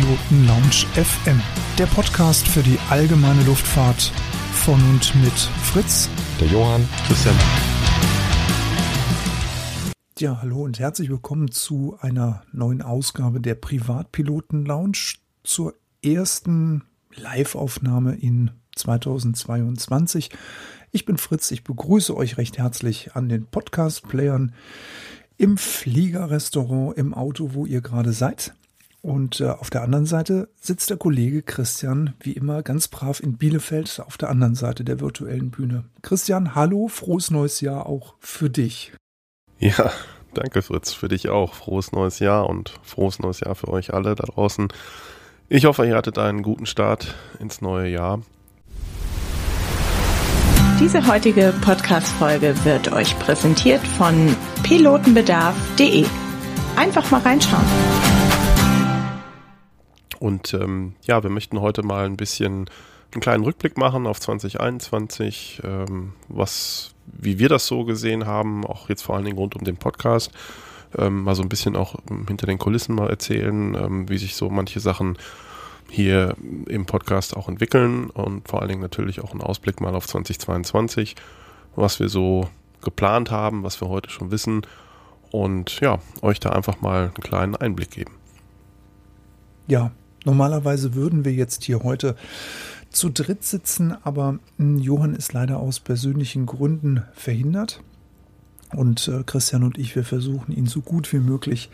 Privatpiloten Lounge FM, der Podcast für die allgemeine Luftfahrt von und mit Fritz, der Johann, Christian. Ja, hallo und herzlich willkommen zu einer neuen Ausgabe der Privatpiloten Lounge, zur ersten Live-Aufnahme in 2022. Ich bin Fritz, ich begrüße euch recht herzlich an den Podcast-Playern im Fliegerrestaurant, im Auto, wo ihr gerade seid. Und äh, auf der anderen Seite sitzt der Kollege Christian, wie immer ganz brav in Bielefeld, auf der anderen Seite der virtuellen Bühne. Christian, hallo, frohes neues Jahr auch für dich. Ja, danke Fritz, für dich auch. Frohes neues Jahr und frohes neues Jahr für euch alle da draußen. Ich hoffe, ihr hattet einen guten Start ins neue Jahr. Diese heutige Podcast-Folge wird euch präsentiert von pilotenbedarf.de. Einfach mal reinschauen. Und ähm, ja, wir möchten heute mal ein bisschen einen kleinen Rückblick machen auf 2021, ähm, was, wie wir das so gesehen haben, auch jetzt vor allen Dingen rund um den Podcast. Ähm, mal so ein bisschen auch hinter den Kulissen mal erzählen, ähm, wie sich so manche Sachen hier im Podcast auch entwickeln und vor allen Dingen natürlich auch einen Ausblick mal auf 2022, was wir so geplant haben, was wir heute schon wissen und ja, euch da einfach mal einen kleinen Einblick geben. Ja, Normalerweise würden wir jetzt hier heute zu dritt sitzen, aber hm, Johann ist leider aus persönlichen Gründen verhindert. Und äh, Christian und ich, wir versuchen ihn so gut wie möglich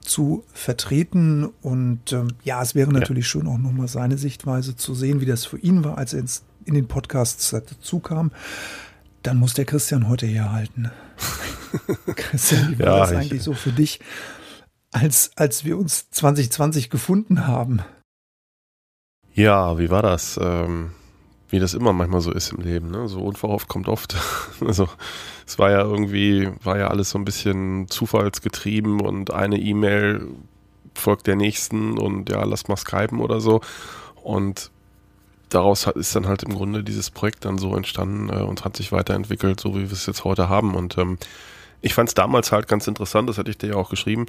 zu vertreten. Und ähm, ja, es wäre natürlich ja. schön, auch nochmal seine Sichtweise zu sehen, wie das für ihn war, als er ins, in den Podcasts dazu kam. Dann muss der Christian heute herhalten. Christian, wie war ja, das eigentlich so für dich? Als, als wir uns 2020 gefunden haben. Ja, wie war das? Ähm, wie das immer manchmal so ist im Leben, ne? So unverhofft kommt oft. also es war ja irgendwie, war ja alles so ein bisschen zufallsgetrieben und eine E-Mail folgt der nächsten und ja, lass mal skypen oder so. Und daraus ist dann halt im Grunde dieses Projekt dann so entstanden äh, und hat sich weiterentwickelt, so wie wir es jetzt heute haben. Und ähm, ich fand es damals halt ganz interessant, das hatte ich dir ja auch geschrieben,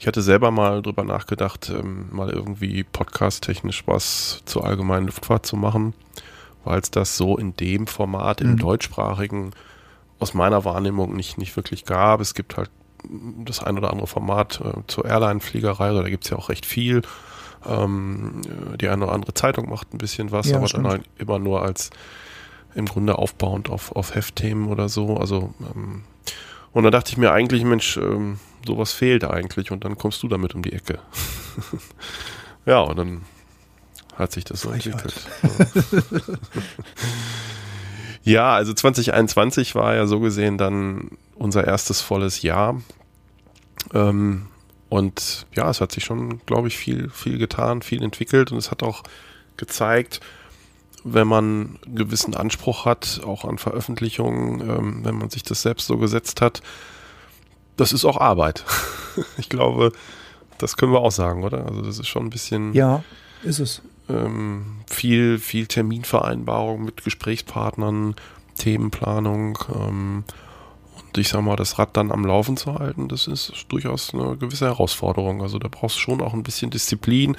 ich hatte selber mal drüber nachgedacht, ähm, mal irgendwie podcast-technisch was zur allgemeinen Luftfahrt zu machen, weil es das so in dem Format, im mhm. deutschsprachigen, aus meiner Wahrnehmung nicht, nicht wirklich gab. Es gibt halt das ein oder andere Format äh, zur Airline-Fliegerei, also da gibt es ja auch recht viel. Ähm, die eine oder andere Zeitung macht ein bisschen was, ja, aber stimmt. dann halt immer nur als im Grunde aufbauend auf, auf Heftthemen oder so. Also ähm, und da dachte ich mir eigentlich, Mensch, ähm, sowas fehlt eigentlich und dann kommst du damit um die Ecke. ja, und dann hat sich das so entwickelt. ja, also 2021 war ja so gesehen dann unser erstes volles Jahr. Ähm, und ja, es hat sich schon, glaube ich, viel, viel getan, viel entwickelt und es hat auch gezeigt, wenn man einen gewissen Anspruch hat, auch an Veröffentlichungen, ähm, wenn man sich das selbst so gesetzt hat, das ist auch Arbeit. ich glaube, das können wir auch sagen, oder? Also das ist schon ein bisschen. Ja, ist es. Ähm, viel, viel Terminvereinbarung mit Gesprächspartnern, Themenplanung ähm, und ich sag mal, das Rad dann am Laufen zu halten, das ist durchaus eine gewisse Herausforderung. Also da brauchst du schon auch ein bisschen Disziplin.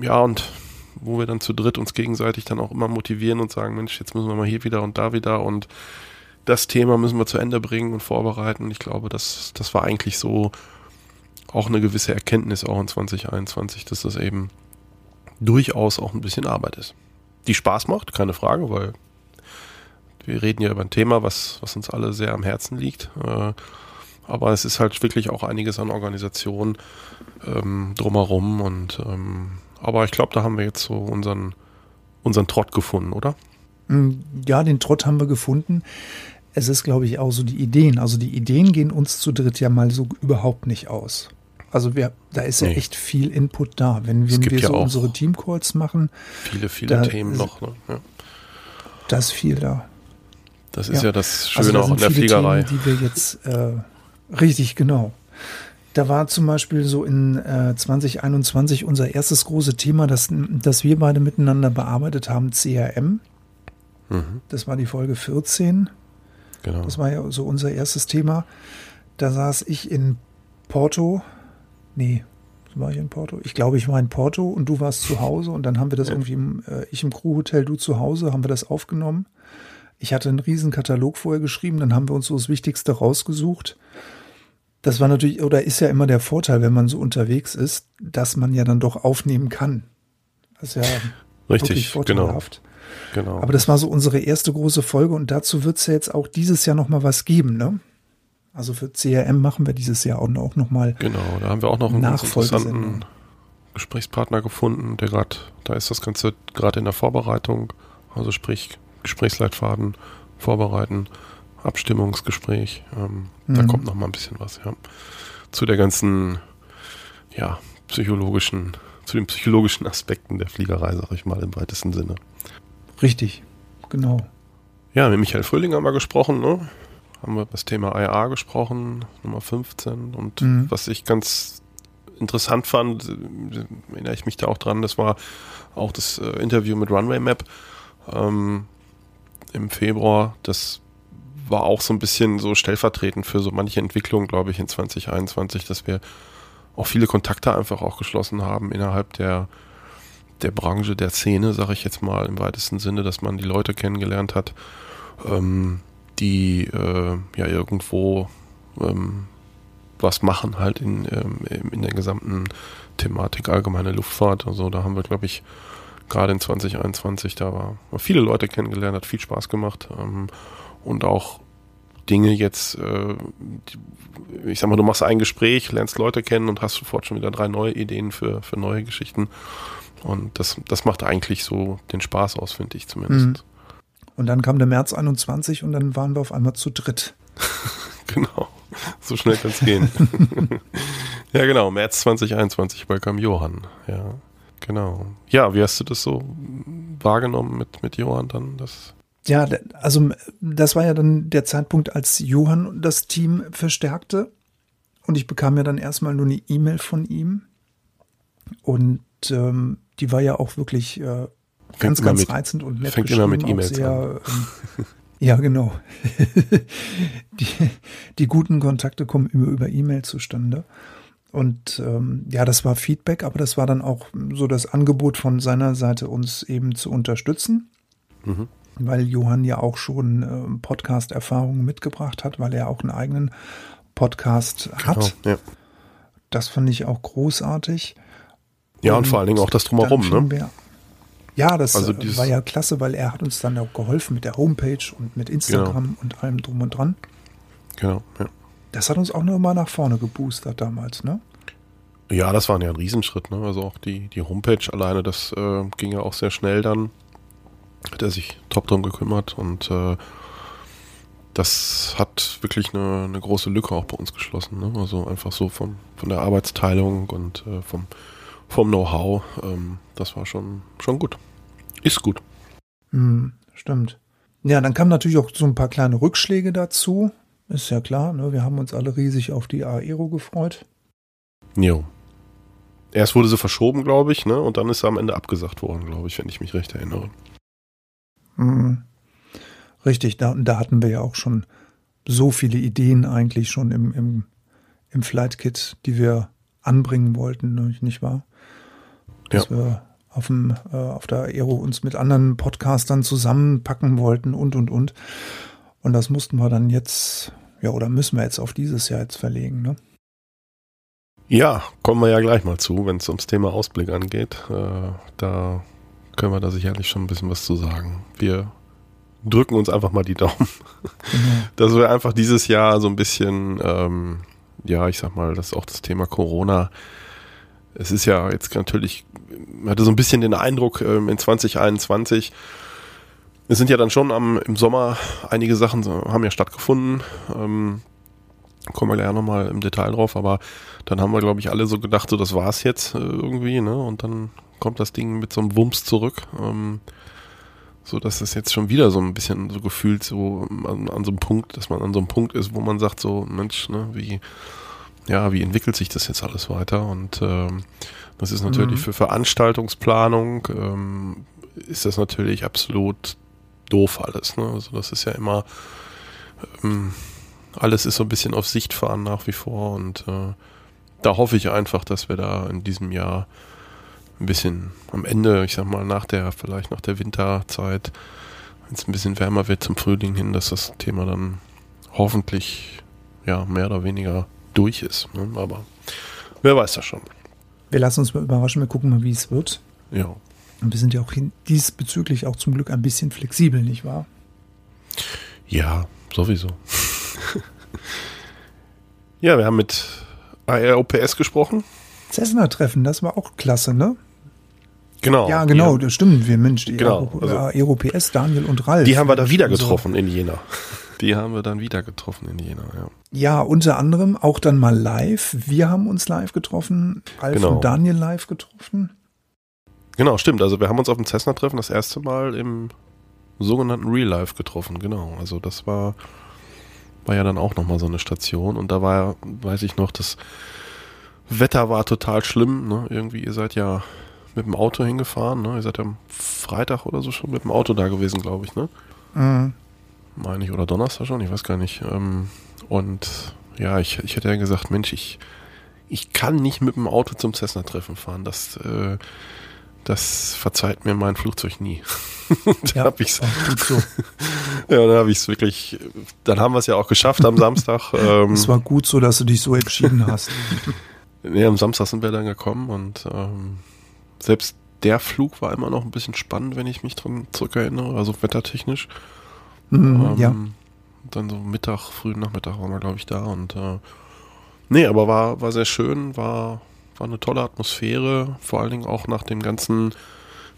Ja, und wo wir dann zu dritt uns gegenseitig dann auch immer motivieren und sagen, Mensch, jetzt müssen wir mal hier wieder und da wieder und das Thema müssen wir zu Ende bringen und vorbereiten. Ich glaube, das, das war eigentlich so auch eine gewisse Erkenntnis auch in 2021, dass das eben durchaus auch ein bisschen Arbeit ist. Die Spaß macht, keine Frage, weil wir reden ja über ein Thema, was, was uns alle sehr am Herzen liegt. Äh, aber es ist halt wirklich auch einiges an Organisation ähm, drumherum und ähm, aber ich glaube, da haben wir jetzt so unseren, unseren Trott gefunden, oder? Mm, ja, den Trott haben wir gefunden es ist, glaube ich, auch so die Ideen. Also die Ideen gehen uns zu dritt ja mal so überhaupt nicht aus. Also wir, da ist nee. ja echt viel Input da. Wenn, wenn wir ja so unsere Teamcalls machen. Viele, viele Themen noch. Ne? Ja. Da ist viel da. Das ist ja, ja das Schöne also da auch in der Fliegerei. Themen, die wir jetzt äh, richtig genau. Da war zum Beispiel so in äh, 2021 unser erstes große Thema, das, das wir beide miteinander bearbeitet haben, CRM. Mhm. Das war die Folge 14. Genau. Das war ja so unser erstes Thema. Da saß ich in Porto, nee, War ich in Porto? Ich glaube, ich war in Porto und du warst zu Hause und dann haben wir das Ja. irgendwie, im, äh, ich im Crewhotel, du zu Hause, haben wir das aufgenommen. Ich hatte einen riesen Katalog vorher geschrieben, dann haben wir uns so das Wichtigste rausgesucht. Das war natürlich, oder ist ja immer der Vorteil, wenn man so unterwegs ist, dass man ja dann doch aufnehmen kann. Das ist ja wirklich Richtig, genau. vorteilhaft. genau. Aber das war so unsere erste große Folge und dazu wird es ja jetzt auch dieses Jahr nochmal was geben, ne? Also für CRM machen wir dieses Jahr auch noch, noch mal Genau, da haben wir auch noch einen interessanten Gesprächspartner gefunden, der gerade, da ist das Ganze gerade in der Vorbereitung, also sprich Gesprächsleitfaden vorbereiten, Abstimmungsgespräch, ähm, da Mhm. kommt noch mal ein bisschen was, ja. Zu der ganzen, ja, psychologischen, zu den psychologischen Aspekten der Fliegerei, sag ich mal, im weitesten Sinne. Richtig, genau. Ja, mit Michael Fröhling haben wir gesprochen, ne? Haben wir das Thema IA gesprochen, Nummer 15. Und Mhm. was ich ganz interessant fand, erinnere ich mich da auch dran, das war auch das äh, Interview mit Runway Map ähm, im Februar. Das war auch so ein bisschen so stellvertretend für so manche Entwicklung, glaube ich, in 2021, dass wir auch viele Kontakte einfach auch geschlossen haben innerhalb der der Branche, der Szene, sage ich jetzt mal im weitesten Sinne, dass man die Leute kennengelernt hat, ähm, die äh, ja irgendwo ähm, was machen halt in, ähm, in der gesamten Thematik allgemeine Luftfahrt. Also da haben wir, glaube ich, gerade in 2021, da war viele Leute kennengelernt, hat viel Spaß gemacht ähm, und auch Dinge jetzt, äh, ich sag mal, du machst ein Gespräch, lernst Leute kennen und hast sofort schon wieder drei neue Ideen für, für neue Geschichten. Und das, das macht eigentlich so den Spaß aus, finde ich zumindest. Mhm. Und dann kam der März 21 und dann waren wir auf einmal zu dritt. Genau. So schnell kann es gehen. ja, genau. März 2021 Welcome Johann. Ja, genau. Ja, wie hast du das so wahrgenommen mit, mit Johann dann? Das, Ja, also das war ja dann der Zeitpunkt, als Johann das Team verstärkte. Und ich bekam ja dann erstmal nur eine E-Mail von ihm. Und ähm, die war ja auch wirklich äh, ganz, ganz mit- reizend und nett fängt immer mit E-Mails sehr, ähm, Ja, genau. die, die guten Kontakte kommen immer über E-Mail zustande. Und ähm, ja, das war Feedback, aber das war dann auch so das Angebot von seiner Seite, uns eben zu unterstützen mhm. Weil Johann ja auch schon ähm, Podcast-Erfahrungen mitgebracht hat, weil er auch einen eigenen Podcast hat. Genau. Ja. Das fand ich auch großartig. ja, und vor allen Dingen auch das Drumherum, ne? Ja, das Also äh, war ja klasse, weil er hat uns dann auch geholfen mit der Homepage und mit Instagram und allem drum und dran. Genau, ja. Das hat uns auch nochmal nach vorne geboostert damals, ne? Ja, das war ja ein Riesenschritt, ne? Also auch die, die Homepage alleine, das äh, ging ja auch sehr schnell dann. Hat er sich top drum gekümmert und äh, das hat wirklich eine, eine große Lücke auch bei uns geschlossen. Ne? Also einfach so von, von der Arbeitsteilung und äh, vom, vom Know-how. Ähm, das war schon, schon gut. Ist gut. Hm, stimmt. Ja, dann kamen natürlich auch so ein paar kleine Rückschläge dazu. Ist ja klar, ne? Wir haben uns alle riesig auf die Aero gefreut. Jo. Erst wurde sie verschoben, glaube ich, ne? Und dann ist sie am Ende abgesagt worden, glaube ich, wenn ich mich recht erinnere. Mhm. Richtig, da, da hatten wir ja auch schon so viele Ideen eigentlich schon im, im, im Flight Kit, die wir anbringen wollten, ne, nicht wahr? Dass wir auf, dem, äh, auf der Aero uns mit anderen Podcastern zusammenpacken wollten und und und. Und das mussten wir dann jetzt, ja, oder müssen wir jetzt auf dieses Jahr jetzt verlegen, ne? Ja, kommen wir ja gleich mal zu, wenn es ums Thema Ausblick angeht. Äh, da können wir da sicherlich schon ein bisschen was zu sagen. Wir drücken uns einfach mal die Daumen, Genau. dass wir einfach dieses Jahr so ein bisschen, ähm, ja, ich sag mal, das ist auch das Thema Corona. Es ist ja jetzt natürlich, man hatte so ein bisschen den Eindruck ähm, in 2021, es sind ja dann schon am, im Sommer einige Sachen haben ja stattgefunden. Ähm, kommen wir gleich nochmal im Detail drauf, aber dann haben wir, glaube ich, alle so gedacht, so das war's jetzt äh, irgendwie, ne? Und dann kommt das Ding mit so einem Wumms zurück. Ähm, so dass es jetzt schon wieder so ein bisschen so gefühlt so an, an so einem Punkt, dass man an so einem Punkt ist, wo man sagt, so, Mensch, ne, wie, ja, wie entwickelt sich das jetzt alles weiter? Und ähm, das ist natürlich Mhm. für Veranstaltungsplanung ähm, ist das natürlich absolut doof alles. Ne? Also das ist ja immer ähm, alles ist so ein bisschen auf Sicht fahren nach wie vor und äh, da hoffe ich einfach, dass wir da in diesem Jahr ein bisschen am Ende, ich sag mal, nach der, vielleicht nach der Winterzeit, wenn es ein bisschen wärmer wird zum Frühling hin, dass das Thema dann hoffentlich ja mehr oder weniger durch ist. Ne? Aber wer weiß das schon. Wir lassen uns mal überraschen, wir gucken mal, wie es wird. Ja. Und wir sind ja auch diesbezüglich auch zum Glück ein bisschen flexibel, nicht wahr? Ja, sowieso. Ja, wir haben mit AROPS gesprochen. Cessna-Treffen, das war auch klasse, ne? Genau. Ja, genau, das stimmt. Wir Mensch, die Genau, Aero- also- Daniel und Ralf. Die haben wir da wieder getroffen in Jena. Die haben wir dann wieder getroffen in Jena, ja. Ja, unter anderem auch dann mal live. Wir haben uns live getroffen, Ralf Genau. und Daniel live getroffen. Genau, stimmt. Also wir haben uns auf dem Cessna-Treffen das erste Mal im sogenannten Real Life getroffen, genau. Also das war, war ja dann auch nochmal so eine Station und da war, weiß ich noch, das Wetter war total schlimm. Ne? Irgendwie, ihr seid ja mit dem Auto hingefahren, ne? Ihr seid ja am Freitag oder so schon mit dem Auto da gewesen, glaube ich, ne? Mhm. meine ich, oder Donnerstag schon, ich weiß gar nicht. Ähm, und ja, ich, ich hätte ja gesagt, Mensch, ich, ich kann nicht mit dem Auto zum Cessna-Treffen fahren. Das, äh, das verzeiht mir mein Flugzeug nie. dann Ja, habe gut so. ja, dann habe ich es wirklich, dann haben wir es ja auch geschafft am Samstag. Ähm, Es war gut so, dass du dich so entschieden hast. nee, am Samstag sind wir dann gekommen und ähm, selbst der Flug war immer noch ein bisschen spannend, wenn ich mich dran zurückerinnere, also wettertechnisch. Mhm, Ähm, ja. Dann so Mittag, frühen Nachmittag waren wir, glaube ich, da. Und äh, nee, aber war, war sehr schön, war, war eine tolle Atmosphäre, vor allen Dingen auch nach den ganzen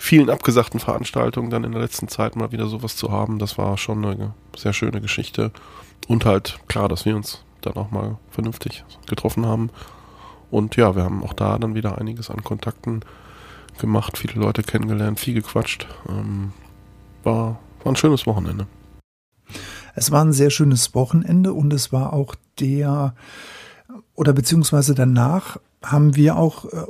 vielen abgesagten Veranstaltungen dann in der letzten Zeit mal wieder sowas zu haben. Das war schon eine sehr schöne Geschichte. Und halt klar, dass wir uns dann auch mal vernünftig getroffen haben. Und ja, wir haben auch da dann wieder einiges an Kontakten gemacht, viele Leute kennengelernt, viel gequatscht. Ähm, war, war ein schönes Wochenende. Es war ein sehr schönes Wochenende und es war auch der, oder beziehungsweise danach haben wir auch äh,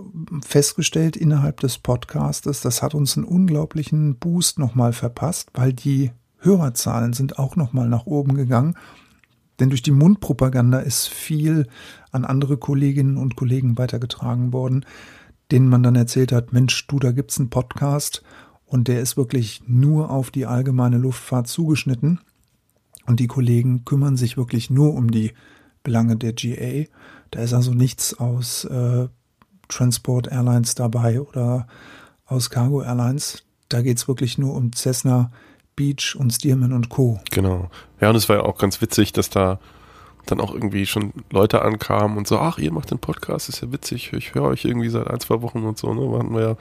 festgestellt innerhalb des Podcastes, das hat uns einen unglaublichen Boost nochmal verpasst, weil die Hörerzahlen sind auch nochmal nach oben gegangen. Denn durch die Mundpropaganda ist viel an andere Kolleginnen und Kollegen weitergetragen worden, denen man dann erzählt hat, Mensch, du, da gibt's einen Podcast und der ist wirklich nur auf die allgemeine Luftfahrt zugeschnitten. Und die Kollegen kümmern sich wirklich nur um die Belange der GA. Da ist also nichts aus äh, Transport Airlines dabei oder aus Cargo Airlines. Da geht's wirklich nur um Cessna, Beach und Stearman und Co. Genau. Ja, und es war ja auch ganz witzig, dass da dann auch irgendwie schon Leute ankamen und so, ach, ihr macht den Podcast, ist ja witzig, ich höre euch irgendwie seit ein, zwei Wochen und so, ne? Waren war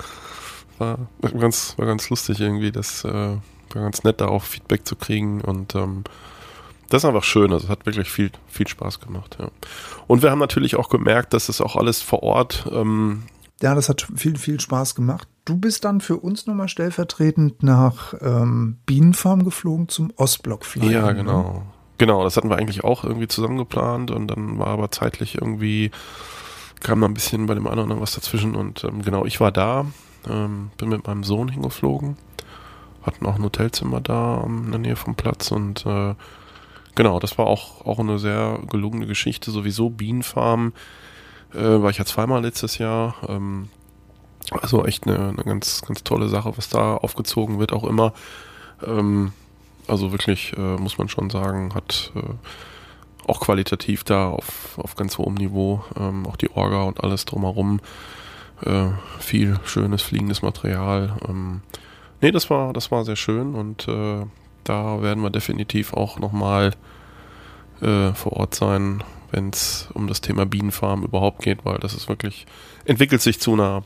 war ganz, war ganz lustig irgendwie, das äh, war ganz nett, da auch Feedback zu kriegen und ähm, das ist einfach schön, also es hat wirklich viel, viel Spaß gemacht, ja. Und wir haben natürlich auch gemerkt, dass das auch alles vor Ort ähm, Ja, das hat viel, viel Spaß gemacht. Du bist dann für uns nochmal stellvertretend nach ähm, Bienenfarm geflogen zum Ostblock Fly. Ja, genau. Genau, das hatten wir eigentlich auch irgendwie zusammen geplant und dann war aber zeitlich irgendwie, kam da ein bisschen bei dem anderen was dazwischen und ähm, genau, ich war da, ähm, bin mit meinem Sohn hingeflogen, hatten auch ein Hotelzimmer da ähm, in der Nähe vom Platz und äh, genau, das war auch, auch eine sehr gelungene Geschichte, sowieso Bienenfarm äh, war ich ja zweimal letztes Jahr, ähm, also echt eine, eine ganz, ganz tolle Sache, was da aufgezogen wird, auch immer. Ähm, also wirklich, äh, muss man schon sagen, hat äh, auch qualitativ da auf, auf ganz hohem Niveau, ähm, auch die Orga und alles drumherum, äh, viel schönes fliegendes Material. Ähm, nee, das war, das war sehr schön und äh, da werden wir definitiv auch nochmal äh, vor Ort sein, wenn es um das Thema Bienenfarm überhaupt geht, weil das ist wirklich, entwickelt sich zu einer,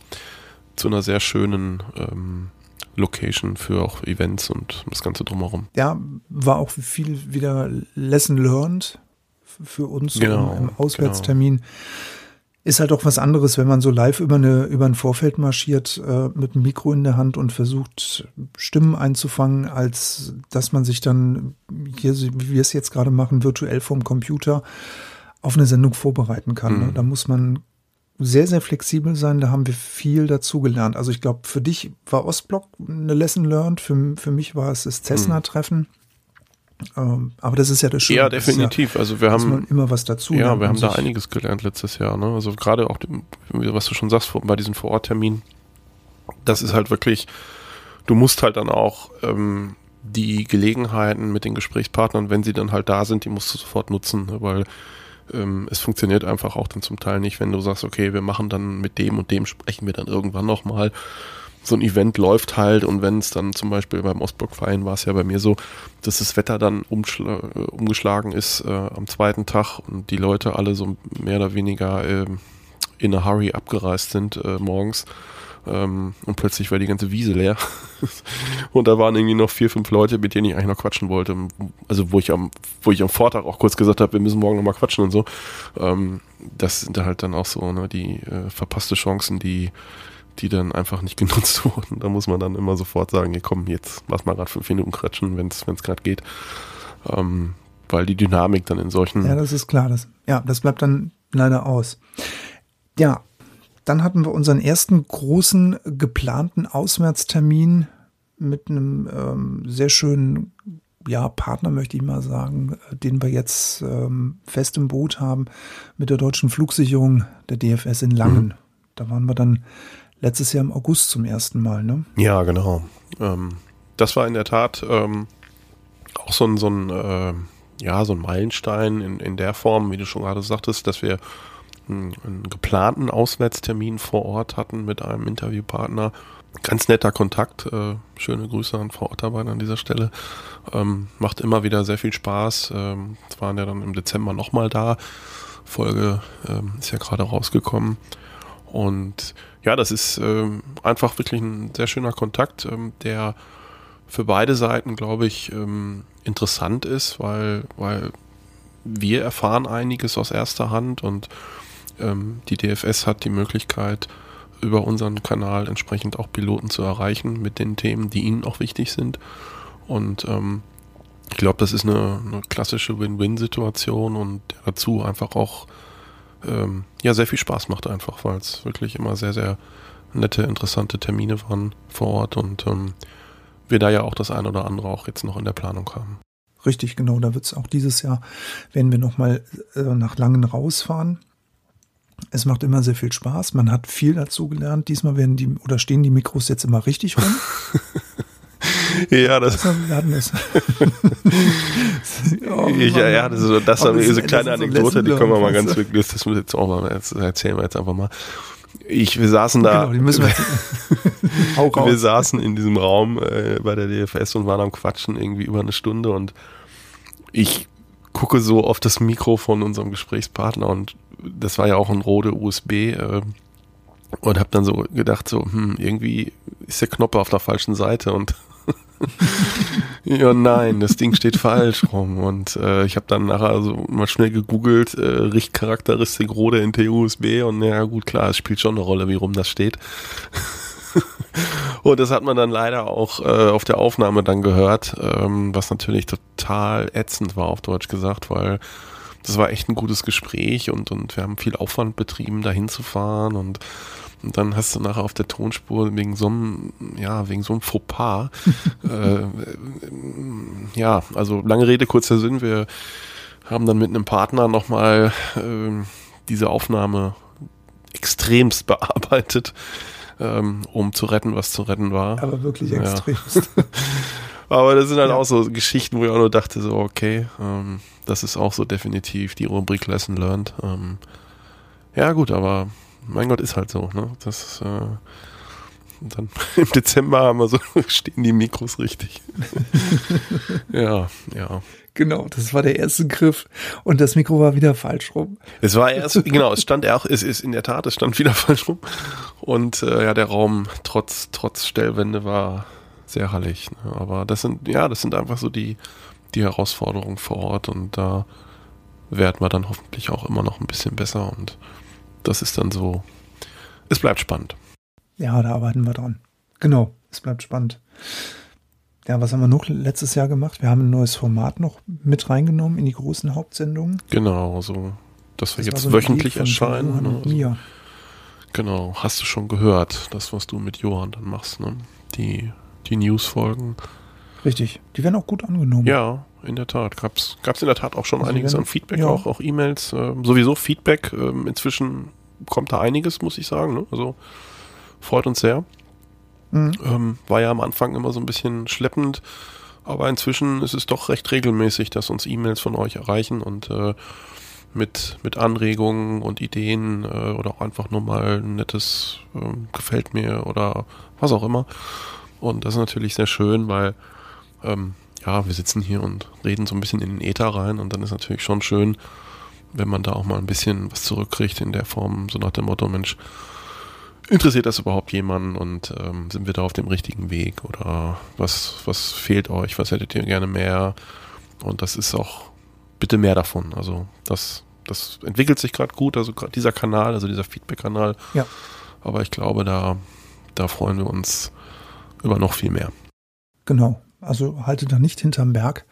zu einer sehr schönen ähm, Location für auch Events und das Ganze drumherum. Ja, war auch viel wieder Lesson learned für uns Genau, im, im Auswärtstermin. Ist halt auch was anderes, wenn man so live über, eine, über ein Vorfeld marschiert äh, mit einem Mikro in der Hand und versucht, Stimmen einzufangen, als dass man sich dann, hier, wie wir es jetzt gerade machen, virtuell vom Computer auf eine Sendung vorbereiten kann. Ne? Mhm. Da muss man sehr, sehr flexibel sein. Da haben wir viel dazugelernt. Also ich glaube, für dich war Ostblock eine Lesson learned. Für, für mich war es das Cessna-Treffen. Ähm, aber das ist ja das Schöne. Ja, definitiv. Ja, also wir haben immer was dazu. Ja, wir haben da einiges gelernt letztes Jahr. Ne? Also gerade auch, was du schon sagst, bei diesem Vororttermin, das ist halt wirklich, du musst halt dann auch ähm, die Gelegenheiten mit den Gesprächspartnern, wenn sie dann halt da sind, die musst du sofort nutzen, ne? weil ähm, es funktioniert einfach auch dann zum Teil nicht, wenn du sagst, okay, wir machen dann mit dem und dem sprechen wir dann irgendwann nochmal. So ein Event läuft halt und wenn es dann zum Beispiel beim Ostblock-Verein war es ja bei mir so, dass das Wetter dann umgeschlagen ist äh, am zweiten Tag und die Leute alle so mehr oder weniger äh, in a hurry abgereist sind äh, morgens ähm, und plötzlich war die ganze Wiese leer. und da waren irgendwie noch vier, fünf Leute, mit denen ich eigentlich noch quatschen wollte. Also wo ich am, wo ich am Vortag auch kurz gesagt habe, wir müssen morgen nochmal quatschen und so. Ähm, das sind halt dann auch so, ne, die äh, verpasste Chancen, die die dann einfach nicht genutzt wurden. Da muss man dann immer sofort sagen, hier komm, jetzt lass mal gerade fünf Minuten quatschen, wenn es gerade geht. Ähm, weil die Dynamik dann in solchen. Ja, das ist klar. Das, ja, das bleibt dann leider aus. Ja, dann hatten wir unseren ersten großen geplanten Auswärtstermin mit einem ähm, sehr schönen ja, Partner, möchte ich mal sagen, den wir jetzt ähm, fest im Boot haben mit der deutschen Flugsicherung der DFS in Langen. Mhm. Da waren wir dann letztes Jahr im August zum ersten Mal, ne? Ja, genau. Ähm, das war in der Tat ähm, auch so ein, so ein, äh, ja, so ein Meilenstein in, in der Form, wie du schon gerade sagtest, dass wir einen, geplanten Auswärtstermin vor Ort hatten mit einem Interviewpartner. Ganz netter Kontakt. Äh, schöne Grüße an Frau Otterbein an dieser Stelle. Ähm, macht immer wieder sehr viel Spaß. Ähm, waren ja dann im Dezember nochmal da. Folge ähm, ist ja gerade rausgekommen. Und ja, das ist ähm, einfach wirklich ein sehr schöner Kontakt, ähm, der für beide Seiten, glaube ich, ähm, interessant ist, weil, weil wir erfahren einiges aus erster Hand und ähm, die DFS hat die Möglichkeit, über unseren Kanal entsprechend auch Piloten zu erreichen mit den Themen, die ihnen auch wichtig sind. Und ähm, ich glaube, das ist eine, eine klassische Win-Win-Situation und dazu einfach auch ähm, ja sehr viel Spaß macht einfach, weil es wirklich immer sehr, sehr nette, interessante Termine waren vor Ort und ähm, wir da ja auch das ein oder andere auch jetzt noch in der Planung haben. Richtig, genau. Da wird es auch dieses Jahr, werden wir nochmal äh, nach Langen rausfahren. Es macht immer sehr viel Spaß. Man hat viel dazu gelernt. Diesmal werden die oder stehen die Mikros jetzt immer richtig rum. ja, das. Wir hatten das. oh, ja, ja, das ist, das ist eine kleine Anekdote, die können wir mal ganz wirklich, das muss jetzt auch mal, das erzählen wir jetzt einfach mal. Ich, wir saßen da. Genau, die müssen wir, wir saßen in diesem Raum äh, bei der DFS und waren am Quatschen irgendwie über eine Stunde und ich gucke so auf das Mikro von unserem Gesprächspartner und das war ja auch ein Rode USB äh, und habe dann so gedacht, so, hm, irgendwie ist der Knopf auf der falschen Seite und ja, nein, das Ding steht falsch rum. Und äh, ich habe dann nachher so mal schnell gegoogelt, äh, Richtcharakteristik Rode NT-USB und ja gut, klar, es spielt schon eine Rolle, wie rum das steht. und das hat man dann leider auch äh, auf der Aufnahme dann gehört, ähm, was natürlich total ätzend war, auf Deutsch gesagt, weil das war echt ein gutes Gespräch und, und wir haben viel Aufwand betrieben, da hinzufahren und, und dann hast du nachher auf der Tonspur wegen so einem, ja, wegen so einem Fauxpas, äh, ja, also lange Rede, kurzer Sinn, wir haben dann mit einem Partner nochmal äh, diese Aufnahme extremst bearbeitet, ähm, um zu retten, was zu retten war. Aber wirklich extremst. Ja. Aber das sind halt ja. auch so Geschichten, wo ich auch nur dachte, so, okay, ähm, das ist auch so definitiv die Rubrik Lesson Learned. Ähm, ja, gut, aber mein Gott, ist halt so, ne? Das, äh, dann im Dezember haben wir so, stehen die Mikros richtig. ja, ja. Genau, das war der erste Griff und das Mikro war wieder falsch rum. Es war erst, genau, es stand auch, es ist in der Tat, es stand wieder falsch rum. Und äh, ja, der Raum trotz, trotz Stellwände war sehr hallig. Ne? Aber das sind, ja, das sind einfach so die, die Herausforderungen vor Ort und da werden wir dann hoffentlich auch immer noch ein bisschen besser und das ist dann so, es bleibt spannend. Ja, da arbeiten wir dran. Genau, es bleibt spannend. Ja, was haben wir noch letztes Jahr gemacht? Wir haben ein neues Format noch mit reingenommen in die großen Hauptsendungen. Genau, so, dass wir das jetzt so wöchentlich erscheinen. Ne? Also, genau, hast du schon gehört, das, was du mit Johann dann machst, ne? Die die News-Folgen. Richtig. Die werden auch gut angenommen. Ja, in der Tat. Gab es in der Tat auch schon Also einiges wenn- an Feedback, ja. auch, auch E-Mails. ähm, sowieso Feedback. ähm, inzwischen kommt da einiges, muss ich sagen. Ne? Also freut uns sehr. Mhm. Ähm, war ja am Anfang immer so ein bisschen schleppend, aber inzwischen ist es doch recht regelmäßig, dass uns E-Mails von euch erreichen und äh, mit, mit Anregungen und Ideen äh, oder auch einfach nur mal ein nettes ähm, gefällt mir oder was auch immer. Und das ist natürlich sehr schön, weil ähm, ja, wir sitzen hier und reden so ein bisschen in den Äther rein und dann ist natürlich schon schön, wenn man da auch mal ein bisschen was zurückkriegt in der Form, so nach dem Motto, Mensch, interessiert das überhaupt jemanden und ähm, sind wir da auf dem richtigen Weg oder was, was fehlt euch, was hättet ihr gerne mehr? Und das ist auch bitte mehr davon. Also das, das entwickelt sich gerade gut, also gerade dieser Kanal, also dieser Feedback-Kanal. Ja. Aber ich glaube, da, da freuen wir uns über noch viel mehr. Genau. Also haltet da nicht hinterm Berg.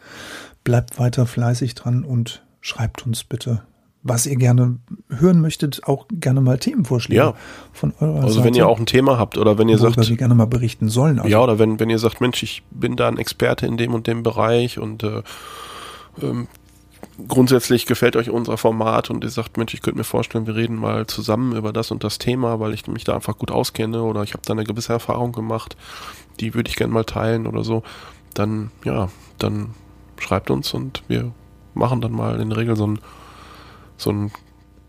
Bleibt weiter fleißig dran und schreibt uns bitte, was ihr gerne hören möchtet. Auch gerne mal Themenvorschläge Ja. von eurer Also Seite. wenn ihr auch ein Thema habt oder wenn ihr sagt, wir gerne mal berichten sollen. Also, Ja, oder wenn, wenn ihr sagt, Mensch, ich bin da ein Experte in dem und dem Bereich und äh, ähm, grundsätzlich gefällt euch unser Format und ihr sagt, Mensch, ich könnte mir vorstellen, wir reden mal zusammen über das und das Thema, weil ich mich da einfach gut auskenne oder ich habe da eine gewisse Erfahrung gemacht, die würde ich gerne mal teilen oder so, dann ja, dann schreibt uns und wir machen dann mal in der Regel so ein so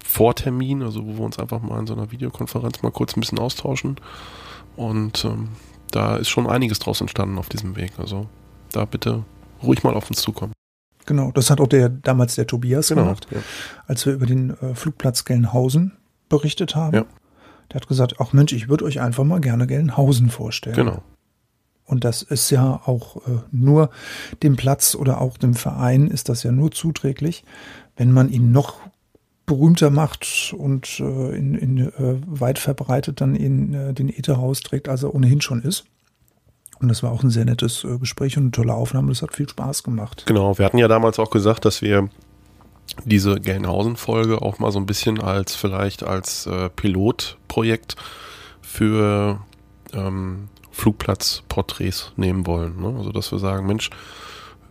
Vortermin, also wo wir uns einfach mal in so einer Videokonferenz mal kurz ein bisschen austauschen. Und ähm, da ist schon einiges draus entstanden auf diesem Weg. Also da bitte ruhig mal auf uns zukommen. Genau, das hat auch der damals der Tobias gemacht, Ja. als wir über den äh, Flugplatz Gelnhausen berichtet haben. Ja. Der hat gesagt, ach Mensch, ich würde euch einfach mal gerne Gelnhausen vorstellen. Genau. Und das ist ja auch äh, nur dem Platz oder auch dem Verein ist das ja nur zuträglich, wenn man ihn noch berühmter macht und äh, in, in äh, weit verbreitet dann in äh, den Äther rausträgt, als er ohnehin schon ist. Und das war auch ein sehr nettes äh, Gespräch und eine tolle Aufnahme. Das hat viel Spaß gemacht. Genau, wir hatten ja damals auch gesagt, dass wir diese Gelnhausen-Folge auch mal so ein bisschen als vielleicht als äh, Pilotprojekt für ähm, Flugplatzporträts nehmen wollen. Ne? Also dass wir sagen, Mensch,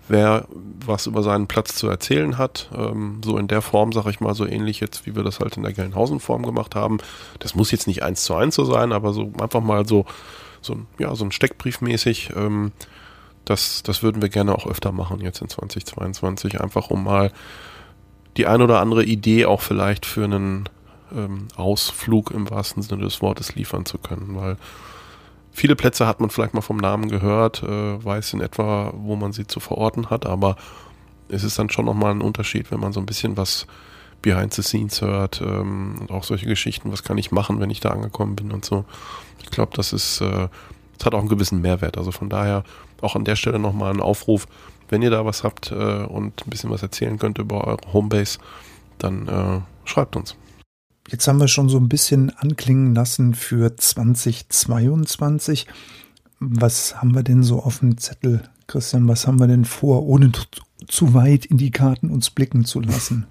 wer was über seinen Platz zu erzählen hat, ähm, so in der Form, sag ich mal, so ähnlich jetzt, wie wir das halt in der Gelnhausen-Form gemacht haben. Das muss jetzt nicht eins zu eins so sein, aber so einfach mal so, so, ein- ja, so ein Steckbrief mäßig. Ähm, das, das würden wir gerne auch öfter machen jetzt in 2022, einfach um mal die ein oder andere Idee auch vielleicht für einen ähm, Ausflug im wahrsten Sinne des Wortes liefern zu können, weil viele Plätze hat man vielleicht mal vom Namen gehört, äh, weiß in etwa, wo man sie zu verorten hat, aber es ist dann schon nochmal ein Unterschied, wenn man so ein bisschen was behind the scenes hört ähm, und auch solche Geschichten, was kann ich machen, wenn ich da angekommen bin und so. Ich glaube, das ist, äh, das hat auch einen gewissen Mehrwert. Also von daher auch an der Stelle nochmal ein Aufruf, wenn ihr da was habt äh, und ein bisschen was erzählen könnt über eure Homebase, dann äh, schreibt uns. Jetzt haben wir schon so ein bisschen anklingen lassen für 2022. Was haben wir denn so auf dem Zettel, Christian? Was haben wir denn vor, ohne zu- weit in die Karten uns blicken zu lassen?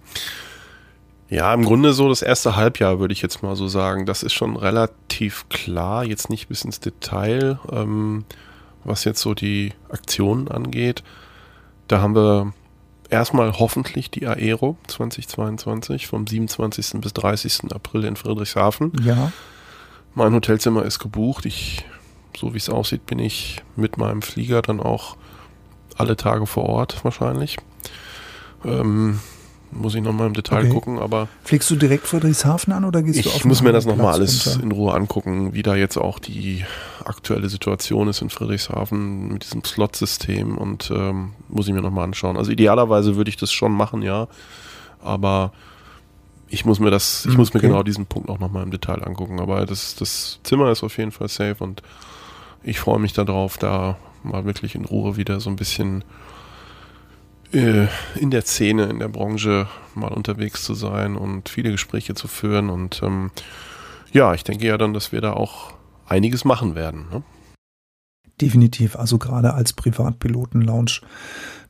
Ja, im Grunde so das erste Halbjahr würde ich jetzt mal so sagen. Das ist schon relativ klar, jetzt nicht bis ins Detail, ähm, was jetzt so die Aktionen angeht. Da haben wir erstmal hoffentlich die Aero 2022 vom 27. bis 30. April in Friedrichshafen. Ja, Mein Hotelzimmer ist gebucht. Ich, so wie es aussieht, bin ich mit meinem Flieger dann auch alle Tage vor Ort wahrscheinlich. Ähm, muss ich nochmal im Detail Okay. gucken, aber fliegst du direkt Friedrichshafen an oder gehst du auf ich muss mir das nochmal alles runter? in Ruhe angucken, wie da jetzt auch die aktuelle Situation ist in Friedrichshafen mit diesem Slot-System und ähm, muss ich mir nochmal anschauen. Also idealerweise würde ich das schon machen, ja, aber ich muss mir das, ich Hm, muss mir okay. genau diesen Punkt auch nochmal im Detail angucken. Aber das, das Zimmer ist auf jeden Fall safe und ich freue mich darauf, da mal wirklich in Ruhe wieder so ein bisschen in der Szene, in der Branche mal unterwegs zu sein und viele Gespräche zu führen. Und ähm, ja, ich denke ja dann, dass wir da auch einiges machen werden. Ne? Definitiv, also gerade als Privatpiloten-Lounge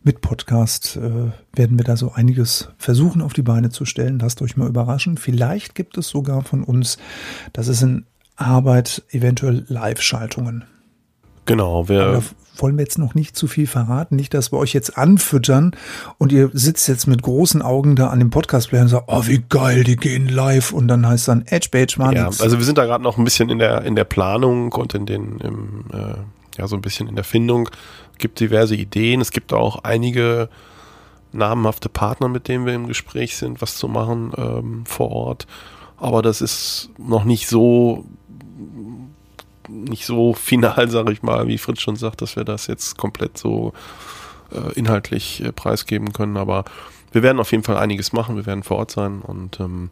mit Podcast äh, werden wir da so einiges versuchen auf die Beine zu stellen. Lasst euch mal überraschen. Vielleicht gibt es sogar von uns, das ist in Arbeit, eventuell Live-Schaltungen. Genau, wir. Wollen wir jetzt noch nicht zu viel verraten, nicht, dass wir euch jetzt anfüttern und ihr sitzt jetzt mit großen Augen da an dem Podcast-Player und sagt, oh, wie geil, die gehen live und dann heißt dann Edge Badge mal Ja, also wir sind da gerade noch ein bisschen in der in der Planung und in den im, äh, ja so ein bisschen in der Findung. Es gibt diverse Ideen, es gibt auch einige namhafte Partner, mit denen wir im Gespräch sind, was zu machen ähm, vor Ort. Aber das ist noch nicht so nicht so final, sage ich mal, wie Fritz schon sagt, dass wir das jetzt komplett so äh, inhaltlich äh, preisgeben können. Aber wir werden auf jeden Fall einiges machen. Wir werden vor Ort sein und ähm,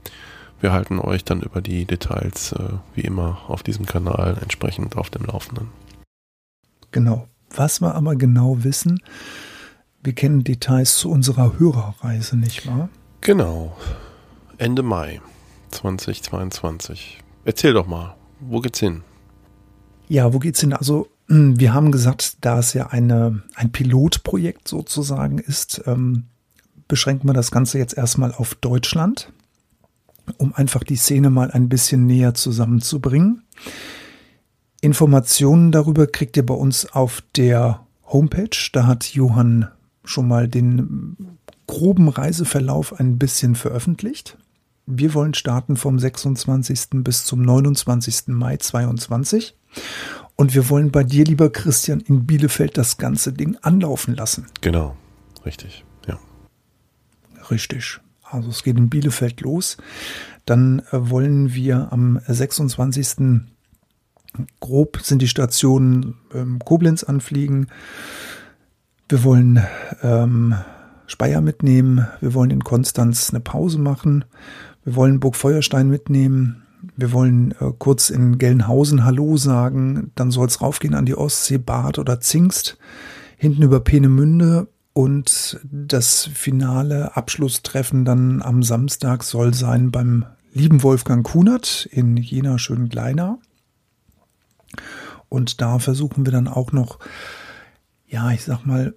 wir halten euch dann über die Details äh, wie immer auf diesem Kanal entsprechend auf dem Laufenden. Genau. Was wir aber genau wissen, wir kennen Details zu unserer Hörerreise, nicht wahr? Genau. Ende Mai 2022. Erzähl doch mal, wo geht's hin? Ja, wo geht's hin? Also, hm, wir haben gesagt, da es ja eine, ein Pilotprojekt sozusagen ist, ähm, beschränken wir das Ganze jetzt erstmal auf Deutschland, um einfach die Szene mal ein bisschen näher zusammenzubringen. Informationen darüber kriegt ihr bei uns auf der Homepage. Da hat Johann schon mal den groben Reiseverlauf ein bisschen veröffentlicht. Wir wollen starten vom 26. bis zum 29. Mai 2022. Und wir wollen bei dir, lieber Christian, in Bielefeld das ganze Ding anlaufen lassen. Genau, richtig, ja. Richtig. Also es geht in Bielefeld los. Dann äh, wollen wir am 26. grob sind die Stationen ähm, Koblenz anfliegen. Wir wollen ähm, Speyer mitnehmen. Wir wollen in Konstanz eine Pause machen. Wir wollen Burg Feuerstein mitnehmen. Wir wollen äh, kurz in Gelnhausen Hallo sagen, dann soll es raufgehen an die Ostsee, Bad oder Zingst, hinten über Peenemünde und das finale Abschlusstreffen dann am Samstag soll sein beim lieben Wolfgang Kunert in Jena Schön-Gleiner. Und da versuchen wir dann auch noch, ja, ich sag mal,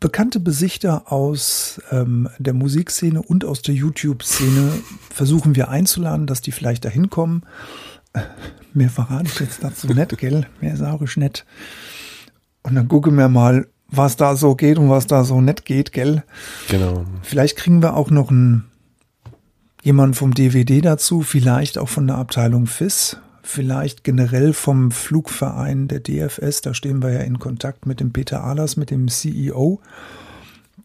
bekannte Besichter aus ähm, der Musikszene und aus der YouTube-Szene versuchen wir einzuladen, dass die vielleicht da hinkommen. Mehr verrate ich jetzt dazu nicht, gell? Mehr saurisch nett. Und dann gucken wir mal, was da so geht und was da so nett geht, gell? Genau. Vielleicht kriegen wir auch noch einen jemanden vom DVD dazu, vielleicht auch von der Abteilung FIS, vielleicht generell vom Flugverein der DFS. Da stehen wir ja in Kontakt mit dem Peter Ahlers, mit dem CEO.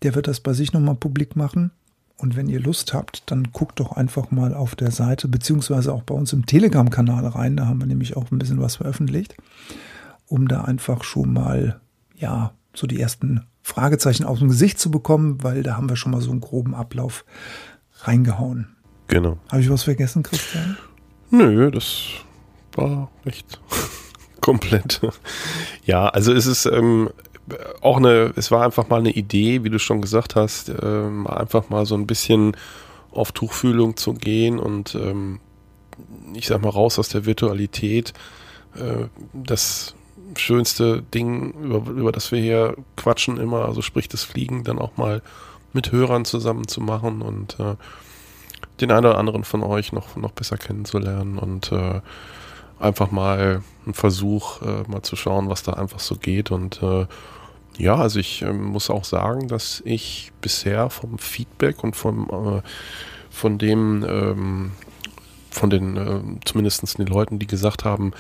Der wird das bei sich nochmal publik machen. Und wenn ihr Lust habt, dann guckt doch einfach mal auf der Seite, beziehungsweise auch bei uns im Telegram-Kanal rein. Da haben wir nämlich auch ein bisschen was veröffentlicht, um da einfach schon mal, ja, so die ersten Fragezeichen aus dem Gesicht zu bekommen, weil da haben wir schon mal so einen groben Ablauf reingehauen. Genau. Habe ich was vergessen, Christian? Nö, das war echt komplett. Ja, also es ist ähm, auch eine, es war einfach mal eine Idee, wie du schon gesagt hast, ähm, einfach mal so ein bisschen auf Tuchfühlung zu gehen und ähm, ich sag mal raus aus der Virtualität. Äh, das schönste Ding, über, über das wir hier quatschen immer, also sprich das Fliegen, dann auch mal mit Hörern zusammen zu machen und äh, den einen oder anderen von euch noch, noch besser kennenzulernen und äh, einfach mal ein Versuch, äh, mal zu schauen, was da einfach so geht. Und äh, ja, also ich äh, muss auch sagen, dass ich bisher vom Feedback und vom, äh, von dem, ähm, von den, äh, zumindest den Leuten, die gesagt haben,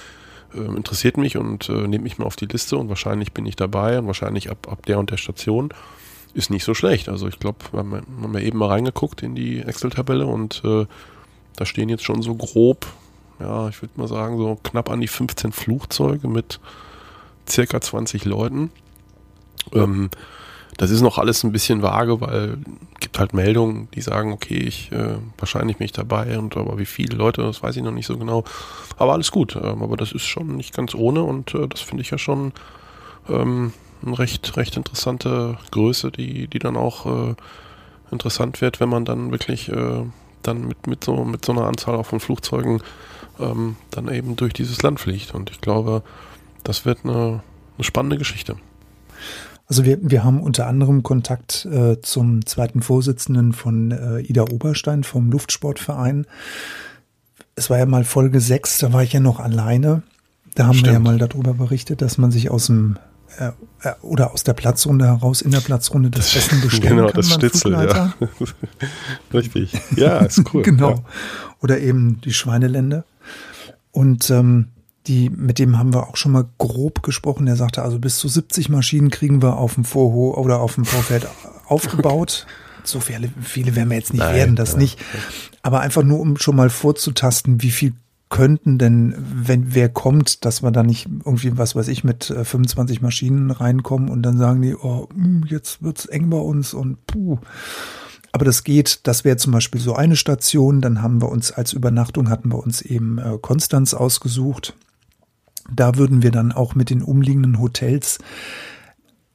äh, interessiert mich und äh, nehmt mich mal auf die Liste und wahrscheinlich bin ich dabei und wahrscheinlich ab, ab der und der Station ist nicht so schlecht. Also ich glaube, wir haben, ja eben mal reingeguckt in die Excel-Tabelle und da stehen jetzt schon so grob ja, ich würde mal sagen, so knapp an die 15 Flugzeuge mit circa 20 Leuten. Ähm, das ist noch alles ein bisschen vage, weil es gibt halt Meldungen, die sagen, okay, ich äh, wahrscheinlich bin ich dabei und aber wie viele Leute, das weiß ich noch nicht so genau. Aber alles gut. Ähm, aber das ist schon nicht ganz ohne und äh, das finde ich ja schon ähm, eine recht, recht interessante Größe, die, die dann auch äh, interessant wird, wenn man dann wirklich äh, dann mit, mit, so, mit so einer Anzahl auch von Flugzeugen ähm, dann eben durch dieses Land fliegt. Und ich glaube, das wird eine, eine spannende Geschichte. Also wir, wir haben unter anderem Kontakt äh, zum zweiten Vorsitzenden von äh, Ida Oberstein vom Luftsportverein. Es war ja mal Folge 6, da war ich ja noch alleine. Da haben wir ja Stimmt. mal darüber berichtet, dass man sich aus dem äh, äh, oder aus der Platzrunde heraus in der Platzrunde das Essen bestellen genau, kann. das beim Schnitzel, Flugleiter. ja. Richtig. Ja, ist cool. genau. Ja. Oder eben die Schweinelände. Und ähm, die, mit dem haben wir auch schon mal grob gesprochen. Der sagte, also bis zu 70 Maschinen kriegen wir auf dem Vorhof oder auf dem Vorfeld aufgebaut. So viele, viele werden wir jetzt nicht Nein, werden, das nicht. Aber einfach nur, um schon mal vorzutasten, wie viel könnten denn, wenn wer kommt, dass wir da nicht irgendwie, was weiß ich, mit äh, 25 Maschinen reinkommen und dann sagen die, oh, hm, jetzt wird's eng bei uns und puh. Aber das geht, das wäre zum Beispiel so eine Station. Dann haben wir uns als Übernachtung hatten wir uns eben äh, Konstanz ausgesucht. Da würden wir dann auch mit den umliegenden Hotels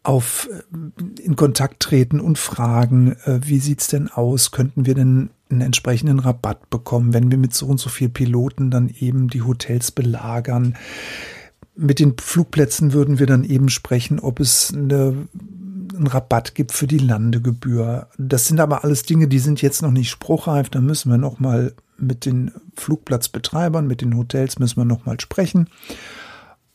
auf äh, in Kontakt treten und fragen, äh, wie sieht's denn aus? Könnten wir denn einen entsprechenden Rabatt bekommen, wenn wir mit so und so viel Piloten dann eben die Hotels belagern? Mit den Flugplätzen würden wir dann eben sprechen, ob es eine einen Rabatt gibt für die Landegebühr. Das sind aber alles Dinge, die sind jetzt noch nicht spruchreif. Da müssen wir noch mal mit den Flugplatzbetreibern, mit den Hotels müssen wir noch mal sprechen.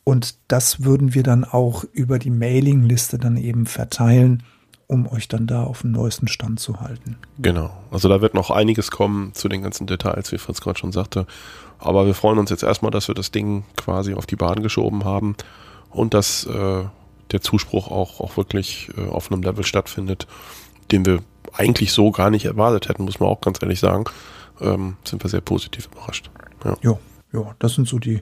Und das würden wir dann auch über die Mailingliste dann eben verteilen, um euch dann da auf dem neuesten Stand zu halten. Genau. Also da wird noch einiges kommen zu den ganzen Details, wie Fritz gerade schon sagte. Aber wir freuen uns jetzt erstmal, dass wir das Ding quasi auf die Bahn geschoben haben und dass äh, der Zuspruch auch, auch wirklich äh, auf einem Level stattfindet, den wir eigentlich so gar nicht erwartet hätten, muss man auch ganz ehrlich sagen. Ähm, sind wir sehr positiv überrascht. Ja. Ja, ja, das sind so die,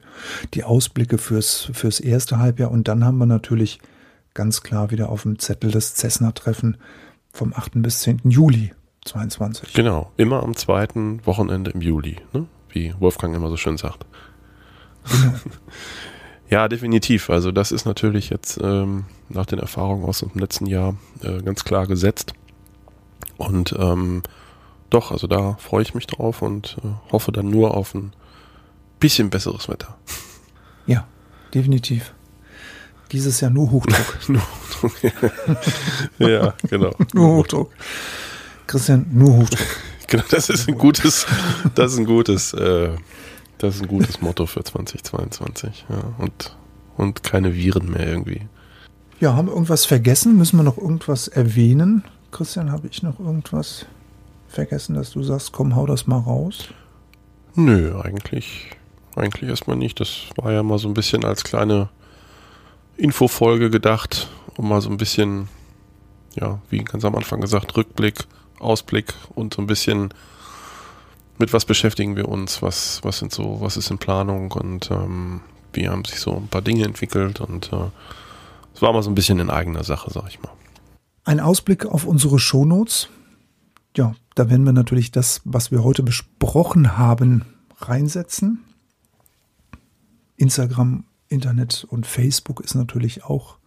die Ausblicke fürs, fürs erste Halbjahr. Und dann haben wir natürlich ganz klar wieder auf dem Zettel das Cessna-Treffen vom 8. bis 10. Juli 22. Genau, immer am zweiten Wochenende im Juli, ne? wie Wolfgang immer so schön sagt. Genau. Ja, definitiv. Also das ist natürlich jetzt ähm, nach den Erfahrungen aus dem letzten Jahr äh, ganz klar gesetzt. Und ähm, doch, also da freue ich mich drauf und äh, hoffe dann nur auf ein bisschen besseres Wetter. Ja, definitiv. Dieses Jahr nur Hochdruck. Nur ja, genau. nur Hochdruck. Christian, nur Hochdruck. Genau, das ist ein gutes, das ist ein gutes, äh, das ist ein gutes Motto für 2022. Ja, und, und keine Viren mehr irgendwie. Ja, haben wir irgendwas vergessen? Müssen wir noch irgendwas erwähnen? Christian, habe ich noch irgendwas vergessen, dass du sagst, komm, hau das mal raus? Nö, eigentlich, eigentlich erstmal nicht. Das war ja mal so ein bisschen als kleine Infofolge gedacht, um mal so ein bisschen, ja, wie ganz am Anfang gesagt, Rückblick, Ausblick und so ein bisschen mit was beschäftigen wir uns, was, was sind so, was ist in Planung und ähm, wie haben sich so ein paar Dinge entwickelt und äh, es war mal so ein bisschen in eigener Sache, sag ich mal. Ein Ausblick auf unsere Shownotes. Ja, da werden wir natürlich das, was wir heute besprochen haben, reinsetzen. Instagram, Internet und Facebook ist natürlich auch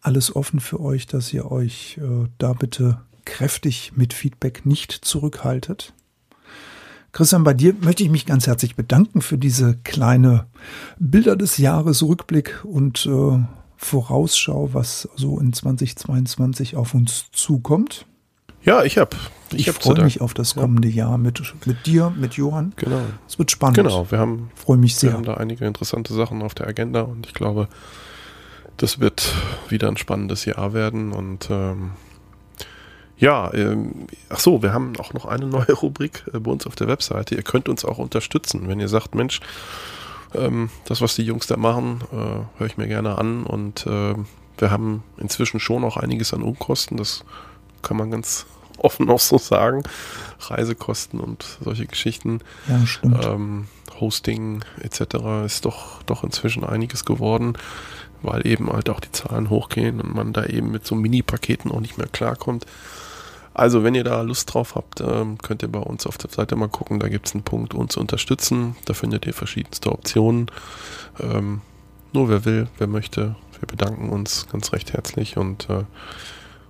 alles offen für euch, dass ihr euch äh, da bitte kräftig mit Feedback nicht zurückhaltet. Christian, bei dir möchte ich mich ganz herzlich bedanken für diese kleine Bilder des Jahres Rückblick und äh, Vorausschau, was so in 2022 auf uns zukommt. Ja, ich hab. Ich, zu freue mich auf das kommende Jahr mit, mit dir, mit Johann. Genau. Es wird spannend. Genau, wir haben Freue mich Wir sehr. haben da einige interessante Sachen auf der Agenda und ich glaube, das wird wieder ein spannendes Jahr werden. Und ähm, ja, ähm, ach so, wir haben auch noch eine neue Rubrik äh, bei uns auf der Webseite. Ihr könnt uns auch unterstützen, wenn ihr sagt, Mensch, ähm, das, was die Jungs da machen, äh, höre ich mir gerne an. Und äh, wir haben inzwischen schon auch einiges an Unkosten. Das kann man ganz offen auch so sagen. Reisekosten und solche Geschichten Ja, stimmt. ähm, Hosting etc. ist doch, doch inzwischen einiges geworden, weil eben halt auch die Zahlen hochgehen und man da eben mit so Mini-Paketen auch nicht mehr klarkommt. Also wenn ihr da Lust drauf habt, ähm, könnt ihr bei uns auf der Seite mal gucken, da gibt es einen Punkt uns unterstützen. Da findet ihr verschiedenste Optionen. Ähm, nur wer will, wer möchte, wir bedanken uns ganz recht herzlich und äh,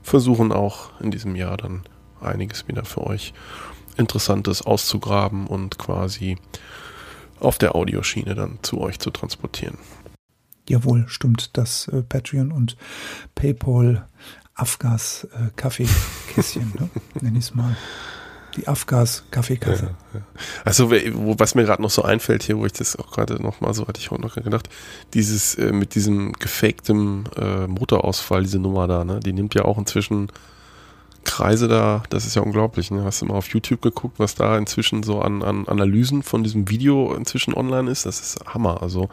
versuchen auch in diesem Jahr dann einiges wieder für euch Interessantes auszugraben und quasi auf der Audioschiene dann zu euch zu transportieren. Jawohl, stimmt. Das äh, Patreon und PayPal Afgas äh, Kaffeekästchen, ne? nenne ich es mal. Die Afgas-Kaffeekasse. Ja, ja. Also, wo, was mir gerade noch so einfällt hier, wo ich das auch gerade noch mal so hatte ich auch noch gedacht, dieses äh, mit diesem gefaktem äh, Motorausfall, diese Nummer da, ne, die nimmt ja auch inzwischen Kreise da, das ist ja unglaublich. Ne? Hast du mal auf YouTube geguckt, was da inzwischen so an, an Analysen von diesem Video inzwischen online ist? Das ist Hammer. Also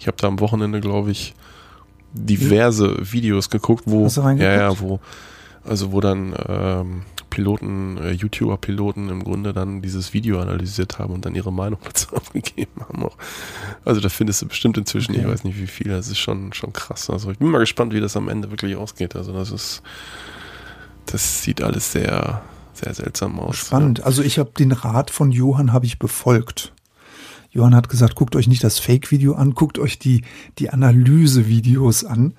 ich habe da am Wochenende, glaube ich, diverse Videos geguckt, wo ja, ja, wo also wo dann ähm, Piloten, äh, YouTuber-Piloten im Grunde dann dieses Video analysiert haben und dann ihre Meinung dazu abgegeben haben. Auch. Also da findest du bestimmt inzwischen, okay. ich weiß nicht wie viel, das ist schon, schon krass. Also ich bin mal gespannt, wie das am Ende wirklich ausgeht. Also das ist das sieht alles sehr, sehr seltsam aus. Spannend. Ja. Also ich habe den Rat von Johann habe ich befolgt. Johann hat gesagt, guckt euch nicht das Fake-Video an, guckt euch die, die Analyse-Videos an.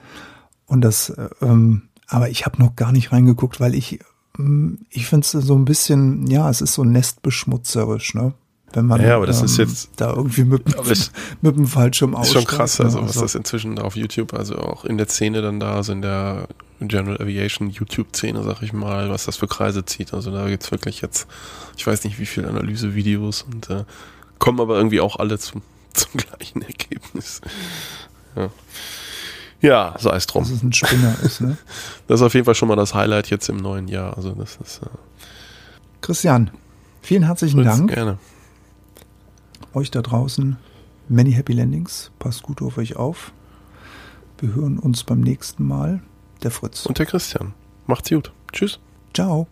Und das, ähm, aber ich habe noch gar nicht reingeguckt, weil ich, ähm, ich finde es so ein bisschen, ja, es ist so nestbeschmutzerisch, ne? wenn man ja, aber das ähm, ist jetzt da irgendwie mit, mit dem Fallschirm aussteigt. Ist schon krass, also, also was das inzwischen auf YouTube, also auch in der Szene dann da, also in der General Aviation YouTube-Szene, sag ich mal, was das für Kreise zieht. Also da gibt's wirklich jetzt, ich weiß nicht wie viele Analysevideos und äh, kommen aber irgendwie auch alle zum, zum gleichen Ergebnis. Ja. Ja, sei es drum. Dass es ein Spinner ist, ne? Das ist auf jeden Fall schon mal das Highlight jetzt im neuen Jahr. Also das ist. Äh Christian, vielen herzlichen Dank. Gerne. Euch da draußen, many happy landings. Passt gut auf euch auf. Wir hören uns beim nächsten Mal. Der Fritz. Und der Christian. Macht's gut. Tschüss. Ciao.